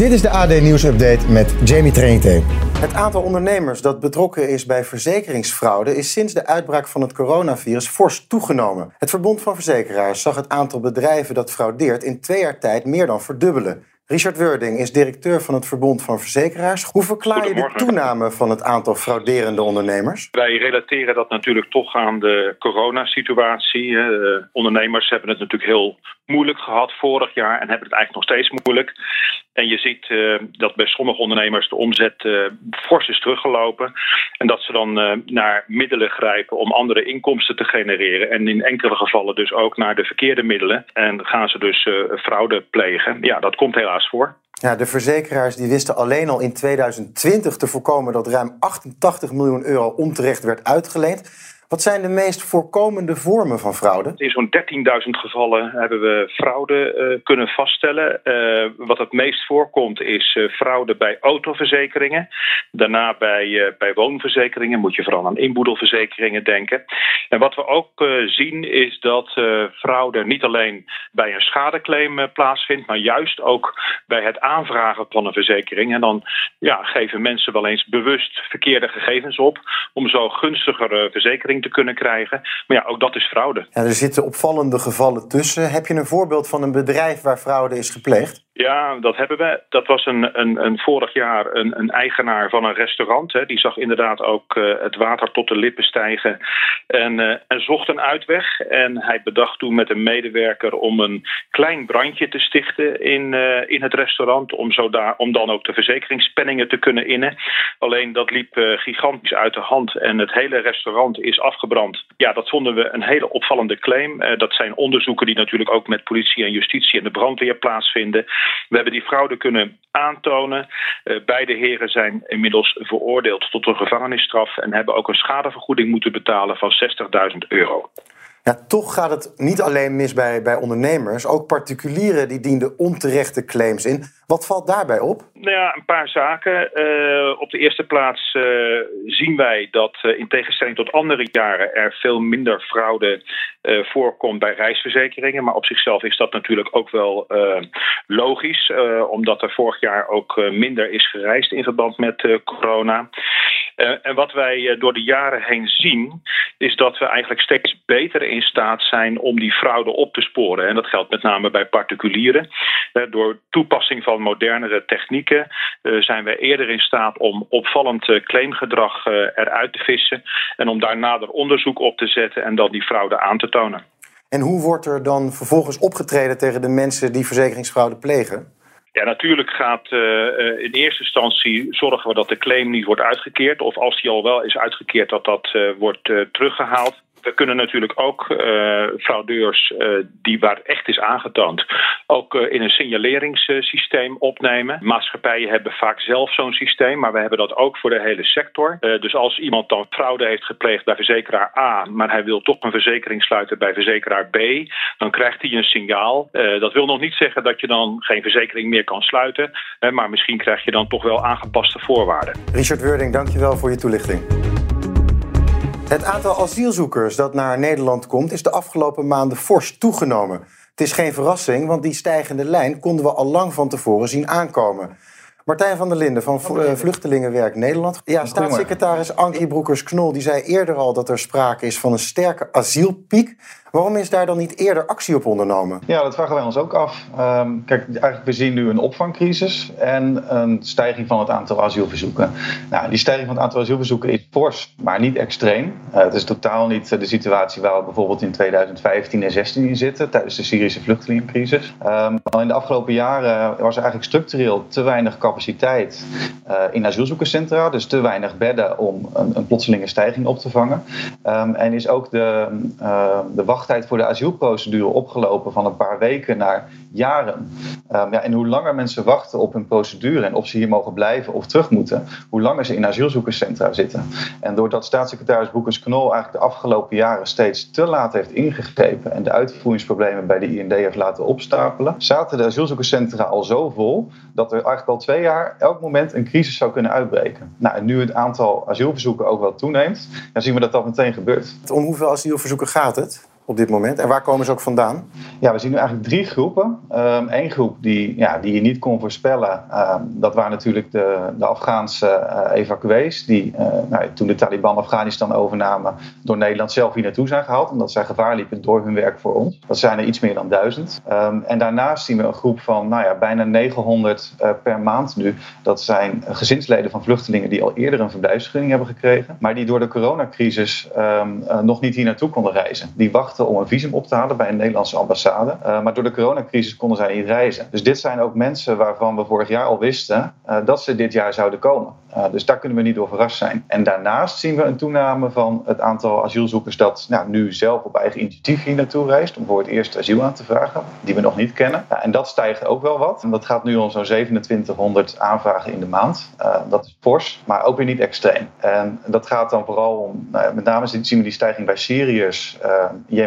Dit is de AD Nieuws Update met Jamie Trainte. Het aantal ondernemers dat betrokken is bij verzekeringsfraude is sinds de uitbraak van het coronavirus fors toegenomen. Het Verbond van Verzekeraars zag het aantal bedrijven dat fraudeert in twee jaar tijd meer dan verdubbelen. Richard Wording is directeur van het Verbond van Verzekeraars. Hoe verklaar je de toename van het aantal frauderende ondernemers? Wij relateren dat natuurlijk toch aan de coronasituatie. Uh, ondernemers hebben het natuurlijk heel moeilijk gehad vorig jaar en hebben het eigenlijk nog steeds moeilijk. En je ziet uh, dat bij sommige ondernemers de omzet uh, fors is teruggelopen. En dat ze dan uh, naar middelen grijpen om andere inkomsten te genereren. En in enkele gevallen dus ook naar de verkeerde middelen. En gaan ze dus fraude plegen. Ja, dat komt helaas voor. Ja, de verzekeraars die wisten alleen al in 2020 te voorkomen dat ruim 88 miljoen euro onterecht werd uitgeleend. Wat zijn de meest voorkomende vormen van fraude? In zo'n 13.000 gevallen hebben we fraude uh, kunnen vaststellen. Uh, wat het meest voorkomt is uh, fraude bij autoverzekeringen. Daarna bij, bij woonverzekeringen moet je vooral aan inboedelverzekeringen denken. En wat we ook zien is dat fraude niet alleen bij een schadeclaim plaatsvindt, maar juist ook bij het aanvragen van een verzekering. En dan ja, geven mensen wel eens bewust verkeerde gegevens op om zo gunstigere verzekering te kunnen krijgen. Maar ja, ook dat is fraude. Ja, er zitten opvallende gevallen tussen. Heb je een voorbeeld van een bedrijf waar fraude is gepleegd? Ja, dat hebben we. Dat was een, een, een vorig jaar een, een, eigenaar van een restaurant. Hè. Die zag inderdaad ook uh, het water tot de lippen stijgen en, uh, en zocht een uitweg. En hij bedacht toen met een medewerker om een klein brandje te stichten in, uh, in het restaurant. Om, zo daar, om dan ook de verzekeringspenningen te kunnen innen. Alleen dat liep gigantisch uit de hand en het hele restaurant is afgebrand. Ja, dat vonden we een hele opvallende claim. dat zijn onderzoeken die natuurlijk ook met politie en justitie en de brandweer plaatsvinden. We hebben die fraude kunnen aantonen. Uh, beide heren zijn inmiddels veroordeeld tot een gevangenisstraf en hebben ook een schadevergoeding moeten betalen van 60.000 euro. Ja, toch gaat het niet alleen mis bij, bij ondernemers. Ook particulieren die dienden onterechte claims in. Wat valt daarbij op? Nou ja, een paar zaken. Uh, op de eerste plaats uh, zien wij dat uh, in tegenstelling tot andere jaren er veel minder fraude voorkomt bij reisverzekeringen. Maar op zichzelf is dat natuurlijk ook wel logisch, omdat er vorig jaar ook minder is gereisd in verband met corona. En wat wij door de jaren heen zien, is dat we eigenlijk steeds beter in staat zijn om die fraude op te sporen. En dat geldt met name bij particulieren. door toepassing van modernere technieken uh, zijn we eerder in staat om opvallend claimgedrag eruit te vissen. En om daar nader onderzoek op te zetten en dan die fraude aan te tonen. En hoe wordt er dan vervolgens opgetreden tegen de mensen die verzekeringsfraude plegen? Ja, natuurlijk gaat uh, in eerste instantie zorgen we dat de claim niet wordt uitgekeerd. Of als die al wel is uitgekeerd, dat dat uh, wordt teruggehaald. We kunnen natuurlijk ook uh, fraudeurs uh, die waar echt is aangetoond, ook uh, in een signaleringssysteem opnemen. Maatschappijen hebben vaak zelf zo'n systeem, maar we hebben dat ook voor de hele sector. dus als iemand dan fraude heeft gepleegd bij verzekeraar A, maar hij wil toch een verzekering sluiten bij verzekeraar B, dan krijgt hij een signaal. dat wil nog niet zeggen dat je dan geen verzekering meer kan sluiten, maar misschien krijg je dan toch wel aangepaste voorwaarden. Richard Wording, dankjewel voor je toelichting. Het aantal asielzoekers dat naar Nederland komt is de afgelopen maanden fors toegenomen. Het is geen verrassing, want die stijgende lijn konden we al lang van tevoren zien aankomen. Martijn van der Linden van Vluchtelingenwerk Nederland. Ja, staatssecretaris Ankie Broekers-Knol die zei eerder al dat er sprake is van een sterke asielpiek. Waarom is daar dan niet eerder actie op ondernomen? Ja, dat vragen wij ons ook af. Um, kijk, eigenlijk, we zien nu een opvangcrisis en een stijging van het aantal asielverzoeken. Nou, die stijging van het aantal asielverzoeken is fors, maar niet extreem. Uh, het is totaal niet de situatie waar we bijvoorbeeld in 2015 en 16 in zitten, tijdens de Syrische vluchtelingencrisis. Um, al in de afgelopen jaren was er eigenlijk structureel te weinig capaciteit uh, in asielzoekerscentra, dus te weinig bedden om een, een plotselinge stijging op te vangen. Um, en is ook de, uh, de wacht wachttijd voor de asielprocedure opgelopen van een paar weken naar jaren. Ehm, ja, en hoe langer mensen wachten op hun procedure en of ze hier mogen blijven of terug moeten, hoe langer ze in asielzoekerscentra zitten. En doordat staatssecretaris Boekers-Knol eigenlijk de afgelopen jaren steeds te laat heeft ingegrepen en de uitvoeringsproblemen bij de IND heeft laten opstapelen, zaten de asielzoekerscentra al zo vol dat er eigenlijk al twee jaar elk moment een crisis zou kunnen uitbreken. Nou, en nu het aantal asielverzoeken ook wel toeneemt, dan zien we dat dat meteen gebeurt. Om hoeveel asielverzoeken gaat het? Op dit moment? En waar komen ze ook vandaan? Ja, we zien nu eigenlijk drie groepen. Eén ehm, groep die, ja, die je niet kon voorspellen, um, dat waren natuurlijk de, de Afghaanse uh, evacuees. Die uh, nou, toen de Taliban Afghanistan overnamen, door Nederland zelf hier naartoe zijn gehaald. Omdat zij gevaar liepen door hun werk voor ons. Dat zijn er iets meer dan duizend. Um, en daarnaast zien we een groep van nou ja, bijna 900 uh, eh, per maand nu. Dat zijn gezinsleden van vluchtelingen die al eerder een verblijfsvergunning hebben gekregen. Maar die door de coronacrisis nog niet hier naartoe konden reizen. Die wachten om een visum op te halen bij een Nederlandse ambassade. Uh, maar door de coronacrisis konden zij niet reizen. Dus dit zijn ook mensen waarvan we vorig jaar al wisten uh, dat ze dit jaar zouden komen. Uh, dus daar kunnen we niet door verrast zijn. En daarnaast zien we een toename van het aantal asielzoekers dat nou, nu zelf op eigen initiatief hier naartoe reist om voor het eerst asiel aan te vragen, die we nog niet kennen. en dat stijgt ook wel wat. En dat gaat nu om zo'n 2700 aanvragen in de maand. dat is fors, maar ook weer niet extreem. En dat gaat dan vooral om, nou, met name zien we die stijging bij Syriërs,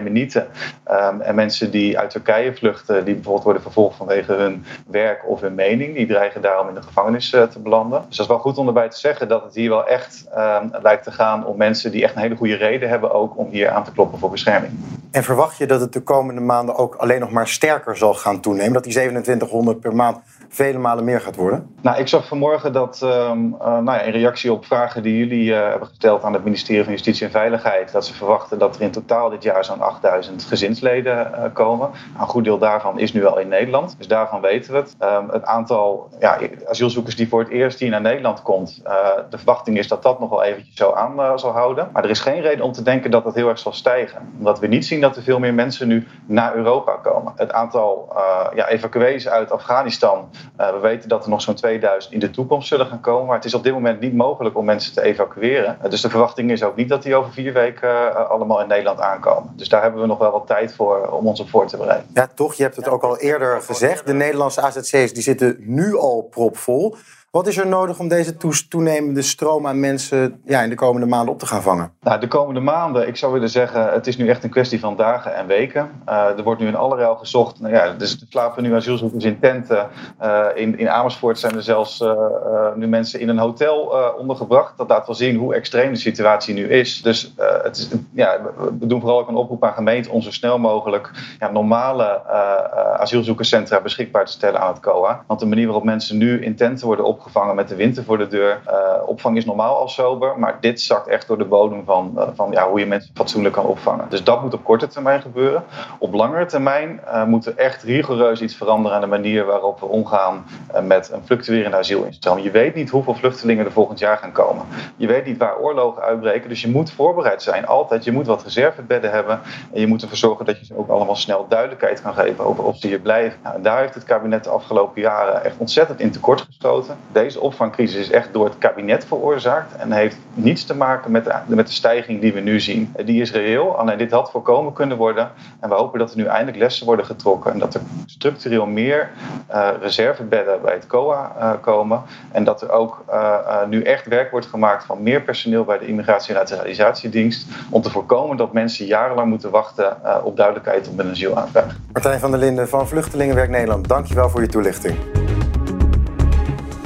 Jemenieten um, en mensen die uit Turkije vluchten, die bijvoorbeeld worden vervolgd vanwege hun werk of hun mening, die dreigen daarom in de gevangenis uh, te belanden. Dus dat is wel goed om erbij te zeggen dat het hier wel echt um, lijkt te gaan om mensen die echt een hele goede reden hebben ook om hier aan te kloppen voor bescherming. En verwacht je dat het de komende maanden ook alleen nog maar sterker zal gaan toenemen? Dat die 2700 per maand vele malen meer gaat worden? Nou, ik zag vanmorgen dat um, uh, nou ja, in reactie op vragen die jullie uh, hebben gesteld aan het ministerie van Justitie en Veiligheid, dat ze verwachten dat er in totaal dit jaar zo'n 8000 gezinsleden uh, komen. Een goed deel daarvan is nu al in Nederland, dus daarvan weten we het. Um, het aantal ja, asielzoekers die voor het eerst hier naar Nederland komt, de verwachting is dat dat nog wel eventjes zo aan zal houden. Maar er is geen reden om te denken dat dat heel erg zal stijgen. Omdat we niet zien dat er veel meer mensen nu naar Europa komen. Het aantal ja, evacuees uit Afghanistan we weten dat er nog zo'n 2000 in de toekomst zullen gaan komen. Maar het is op dit moment niet mogelijk om mensen te evacueren. Dus de verwachting is ook niet dat die over vier weken allemaal in Nederland aankomen. Dus daar hebben we nog wel wat tijd voor om ons op voor te bereiden. Ja, toch? Je hebt het ook al eerder gezegd. De Nederlandse AZC's die zitten nu al propvol. Wat is er nodig om deze toenemende stroom aan mensen ja, in de komende maanden op te gaan vangen? Nou, de komende maanden, ik zou willen zeggen, het is nu echt een kwestie van dagen en weken. Uh, er wordt nu in allerlei gezocht. Nou ja, dus slapen nu asielzoekers in tenten. Uh, in, in Amersfoort zijn er zelfs uh, nu mensen in een hotel ondergebracht. Dat laat wel zien hoe extreem de situatie nu is. Dus het is, ja, we doen vooral ook een oproep aan gemeenten om zo snel mogelijk ja, normale asielzoekerscentra beschikbaar te stellen aan het COA. Want de manier waarop mensen nu in tenten worden opgevangen opgevangen met de winter voor de deur. Uh, opvang is normaal al sober, maar dit zakt echt door de bodem van, uh, van ja, hoe je mensen fatsoenlijk kan opvangen. Dus dat moet op korte termijn gebeuren. Op langere termijn uh, moet er echt rigoureus iets veranderen aan de manier waarop we omgaan met een fluctuerende asielinstroom. Je weet niet hoeveel vluchtelingen er volgend jaar gaan komen. Je weet niet waar oorlogen uitbreken, dus je moet voorbereid zijn. Altijd, je moet wat reservebedden hebben en je moet ervoor zorgen dat je ze ook allemaal snel duidelijkheid kan geven over of ze hier blijven. Nou, en daar heeft het kabinet de afgelopen jaren echt ontzettend in tekort gestoten deze opvangcrisis is echt door het kabinet veroorzaakt en heeft niets te maken met de, met de stijging die we nu zien. Die is reëel, alleen dit had voorkomen kunnen worden. En we hopen dat er nu eindelijk lessen worden getrokken en dat er structureel meer uh, reservebedden bij het COA uh, komen. En dat er ook uh, nu echt werk wordt gemaakt van meer personeel bij de Immigratie- en Naturalisatiedienst. Om te voorkomen dat mensen jarenlang moeten wachten op duidelijkheid op een asielaanvraag. Martijn van der Linden van Vluchtelingenwerk Nederland, dankjewel voor je toelichting.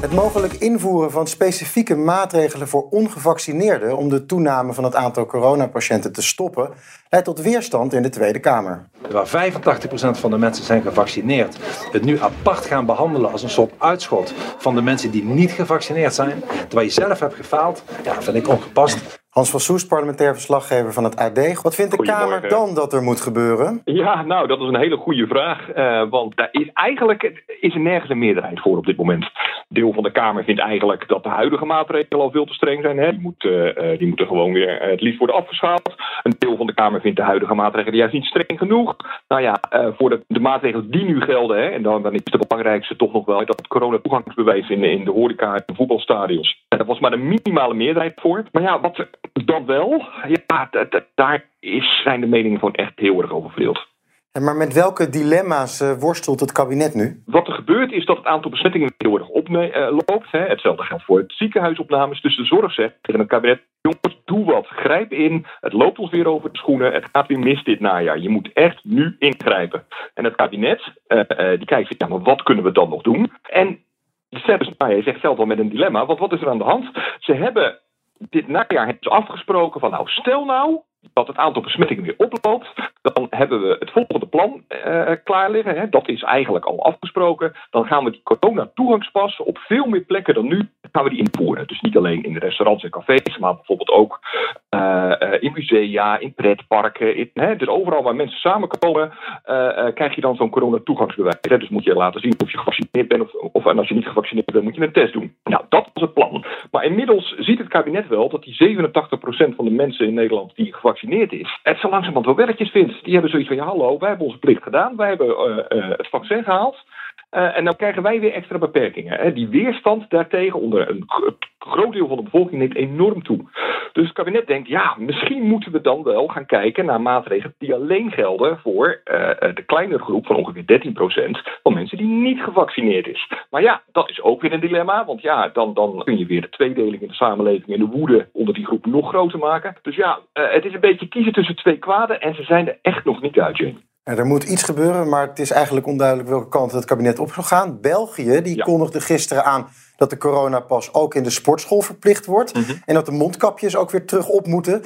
Het mogelijk invoeren van specifieke maatregelen voor ongevaccineerden om de toename van het aantal coronapatiënten te stoppen, leidt tot weerstand in de Tweede Kamer. Waar 85% van de mensen zijn gevaccineerd, het nu apart gaan behandelen als een soort uitschot van de mensen die niet gevaccineerd zijn, terwijl je zelf hebt gefaald, ja, vind ik ongepast. Hans van Soes, parlementair verslaggever van het AD. Wat vindt de Kamer dan dat er moet gebeuren? Ja, nou, dat is een hele goede vraag. Uh, want daar is eigenlijk is er nergens een meerderheid voor op dit moment. Deel van de Kamer vindt eigenlijk dat de huidige maatregelen al veel te streng zijn. Hè. Die, moeten, uh, die moeten gewoon weer het liefst worden afgeschaald. Een deel van de Kamer vindt de huidige maatregelen juist niet streng genoeg. Nou ja, uh, voor de, de, maatregelen die nu gelden, hè, en dan, dan is de belangrijkste toch nog wel dat corona-toegangsbewijs in, in de horeca en voetbalstadions. Dat was maar een minimale meerderheid voor. Maar ja, wat dat wel. Ja, daar is, zijn de meningen gewoon echt heel erg over verdeeld. Maar met welke dilemma's uh, worstelt het kabinet nu? Wat er gebeurt is dat het aantal besmettingen heel erg oploopt. Uh, Hetzelfde geldt voor het ziekenhuisopnames. Dus de zorg zegt tegen het kabinet: jongens, doe wat. Grijp in. Het loopt ons weer over de schoenen. Het gaat weer mis dit najaar. Je moet echt nu ingrijpen. En het kabinet uh, die kijkt: ja, maar wat kunnen we dan nog doen? En de zegt zelf al met een dilemma. Want wat is er aan de hand? Ze hebben dit najaar hebben ze afgesproken van nou stel nou dat het aantal besmettingen weer oploopt, dan hebben we het volgende plan uh, klaar liggen. Hè. Dat is eigenlijk al afgesproken. Dan gaan we die corona-toegangspas op veel meer plekken dan nu gaan we die invoeren. Dus niet alleen in restaurants en cafés, maar bijvoorbeeld ook uh, in musea, in pretparken. In, hè. Dus overal waar mensen samenkomen, uh, krijg je dan zo'n corona-toegangsbewijs. Dus moet je laten zien of je gevaccineerd bent of, of en als je niet gevaccineerd bent, moet je een test doen. Nou, dat was het plan. Maar inmiddels ziet het kabinet wel dat die 87% van de mensen in Nederland die gevaccineerd is, het zo langzamerhand wel werkjes vindt. Die hebben zoiets van, ja hallo, wij hebben onze plicht gedaan, wij hebben het vaccin gehaald. Uh, en dan krijgen wij weer extra beperkingen. Hè. Die weerstand daartegen onder een groot deel van de bevolking neemt enorm toe. Dus het kabinet denkt, ja, misschien moeten we dan wel gaan kijken naar maatregelen die alleen gelden voor uh, de kleinere groep van ongeveer 13% van mensen die niet gevaccineerd is. Maar ja, dat is ook weer een dilemma, want ja, dan, dan kun je weer de tweedeling in de samenleving en de woede onder die groep nog groter maken. Dus ja, het is een beetje kiezen tussen twee kwaden en ze zijn er echt nog niet uit, Jane. Er moet iets gebeuren, maar het is eigenlijk onduidelijk welke kant het kabinet op zal gaan. België die kondigde gisteren aan dat de coronapas ook in de sportschool verplicht wordt. Mhm. En dat de mondkapjes ook weer terug op moeten.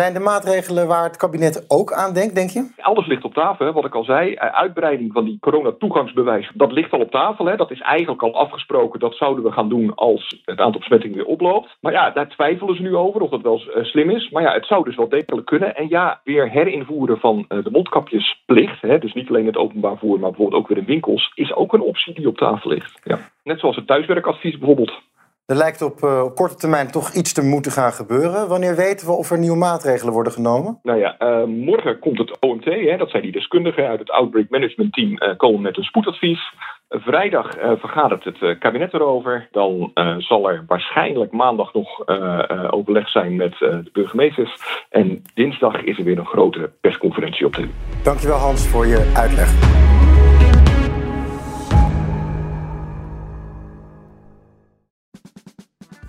Zijn de maatregelen waar het kabinet ook aan denkt, denk je? Alles ligt op tafel, wat ik al zei. Eh, uitbreiding van die coronatoegangsbewijs, dat ligt al op tafel. Hè. Dat is eigenlijk al afgesproken. Dat zouden we gaan doen als het aantal besmettingen weer oploopt. Maar ja, daar twijfelen ze nu over of dat wel eh, slim is. Maar ja, het zou dus wel degelijk kunnen. En ja, weer herinvoeren van uh, de mondkapjesplicht. Hè. Dus niet alleen het openbaar voer, maar bijvoorbeeld ook weer in winkels. Is ook een optie die op tafel ligt. Ja. Net zoals het thuiswerkadvies bijvoorbeeld. Er lijkt op, uh, op, korte termijn toch iets te moeten gaan gebeuren. Wanneer weten we of er nieuwe maatregelen worden genomen? Nou ja, uh, morgen komt het OMT, hè, dat zijn die deskundigen uit het Outbreak Management Team, uh, komen met een spoedadvies. Vrijdag vergadert het kabinet erover. Dan zal er waarschijnlijk maandag nog overleg zijn met de burgemeesters. En dinsdag is er weer een grote persconferentie op de. Dankjewel Hans voor je uitleg.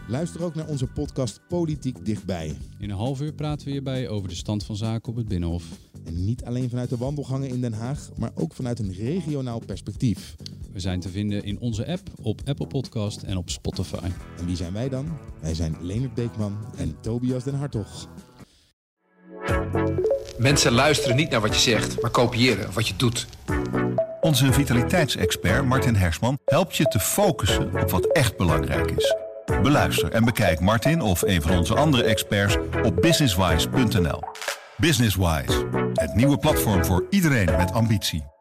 Luister ook naar onze podcast Politiek Dichtbij. In een half uur praten we hierbij over de stand van zaken op het Binnenhof. En niet alleen vanuit de wandelgangen in Den Haag, maar ook vanuit een regionaal perspectief. We zijn te vinden in onze app, op Apple Podcast en op Spotify. En wie zijn wij dan? Wij zijn Leonard Beekman en Tobias Den Hartog. Mensen luisteren niet naar wat je zegt, maar kopiëren wat je doet. Onze vitaliteitsexpert Martin Hersman helpt je te focussen op wat echt belangrijk is. Beluister en bekijk Martin of een van onze andere experts op businesswise.nl. Businesswise, het nieuwe platform voor iedereen met ambitie.